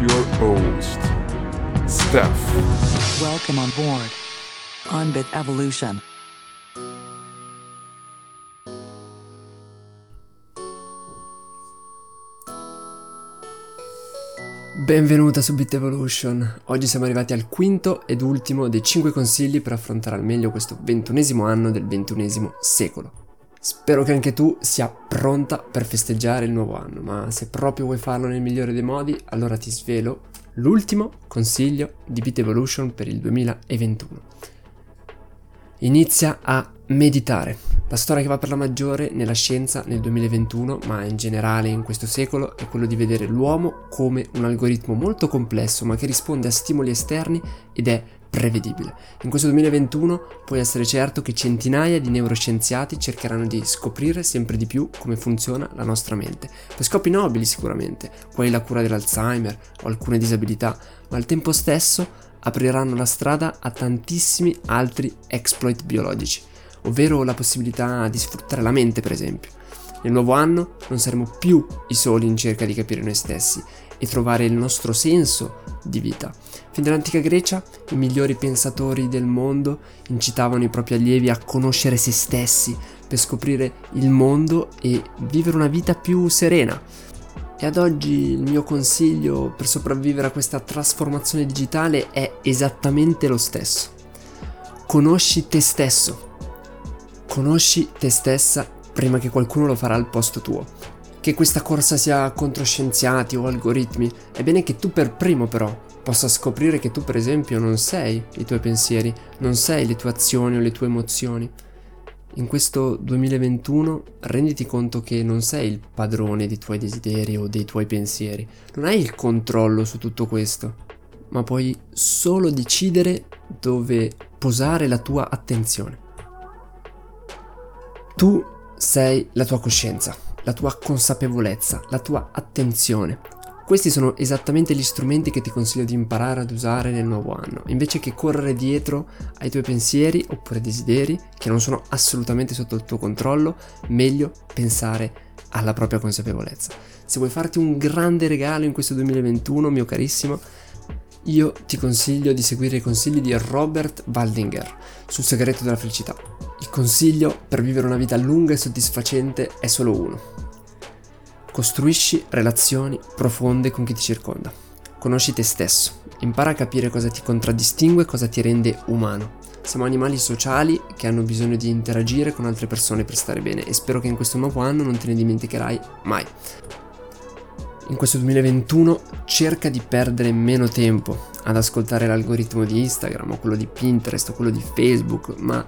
your host, Steph. Welcome on board Onbit Evolution. Benvenuta su Bit Evolution. Oggi siamo arrivati al quinto ed ultimo dei 5 consigli per affrontare al meglio questo ventunesimo anno del ventunesimo secolo. Spero che anche tu sia pronta per festeggiare il nuovo anno, ma se proprio vuoi farlo nel migliore dei modi, allora ti svelo l'ultimo consiglio di Bit Evolution per il 2021. Inizia a meditare. La storia che va per la maggiore nella scienza nel 2021, ma in generale in questo secolo, è quello di vedere l'uomo come un algoritmo molto complesso, ma che risponde a stimoli esterni ed è prevedibile. In questo 2021 puoi essere certo che centinaia di neuroscienziati cercheranno di scoprire sempre di più come funziona la nostra mente. Per scopi nobili sicuramente, quali la cura dell'Alzheimer o alcune disabilità, ma al tempo stesso apriranno la strada a tantissimi altri exploit biologici, ovvero la possibilità di sfruttare la mente per esempio. Nel nuovo anno non saremo più i soli in cerca di capire noi stessi e trovare il nostro senso di vita. Fin dall'antica Grecia i migliori pensatori del mondo incitavano i propri allievi a conoscere se stessi per scoprire il mondo e vivere una vita più serena. E ad oggi il mio consiglio per sopravvivere a questa trasformazione digitale è esattamente lo stesso. Conosci te stesso. Conosci te stessa prima che qualcuno lo farà al posto tuo. Che questa corsa sia contro scienziati o algoritmi, è bene che tu per primo però possa scoprire che tu per esempio non sei i tuoi pensieri, non sei le tue azioni o le tue emozioni. In questo 2021 renditi conto che non sei il padrone dei tuoi desideri o dei tuoi pensieri, non hai il controllo su tutto questo, ma puoi solo decidere dove posare la tua attenzione. Tu sei la tua coscienza, la tua consapevolezza, la tua attenzione. Questi sono esattamente gli strumenti che ti consiglio di imparare ad usare nel nuovo anno, invece che correre dietro ai tuoi pensieri oppure desideri che non sono assolutamente sotto il tuo controllo, meglio pensare alla propria consapevolezza. Se vuoi farti un grande regalo in questo 2021, mio carissimo, io ti consiglio di seguire i consigli di Robert Waldinger sul segreto della felicità. Il consiglio per vivere una vita lunga e soddisfacente è solo uno. Costruisci relazioni profonde con chi ti circonda. Conosci te stesso. Impara a capire cosa ti contraddistingue e cosa ti rende umano. Siamo animali sociali che hanno bisogno di interagire con altre persone per stare bene e spero che in questo nuovo anno non te ne dimenticherai mai in questo 2021 cerca di perdere meno tempo ad ascoltare l'algoritmo di Instagram o quello di Pinterest o quello di Facebook, ma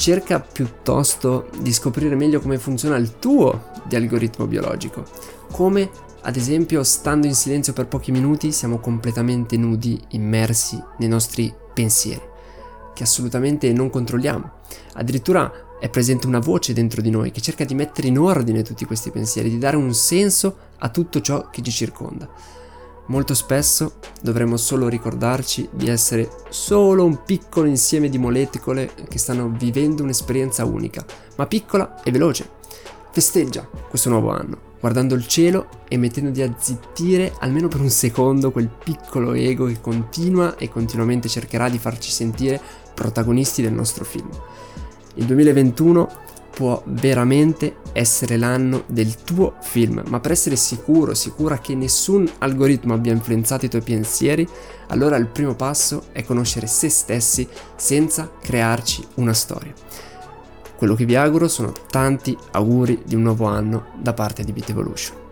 cerca piuttosto di scoprire meglio come funziona il tuo di algoritmo biologico. Come ad esempio stando in silenzio per pochi minuti siamo completamente nudi, immersi nei nostri pensieri, che assolutamente non controlliamo. Addirittura è presente una voce dentro di noi che cerca di mettere in ordine tutti questi pensieri, di dare un senso a tutto ciò che ci circonda. Molto spesso dovremmo solo ricordarci di essere solo un piccolo insieme di molecole che stanno vivendo un'esperienza unica, ma piccola e veloce. Festeggia questo nuovo anno, guardando il cielo e mettendo a zittire almeno per un secondo quel piccolo ego che continua e continuamente cercherà di farci sentire protagonisti del nostro film. Il 2021 può veramente essere l'anno del tuo film, ma per essere sicuro, sicura che nessun algoritmo abbia influenzato i tuoi pensieri, allora il primo passo è conoscere se stessi senza crearci una storia. Quello che vi auguro sono tanti auguri di un nuovo anno da parte di Beat Evolution.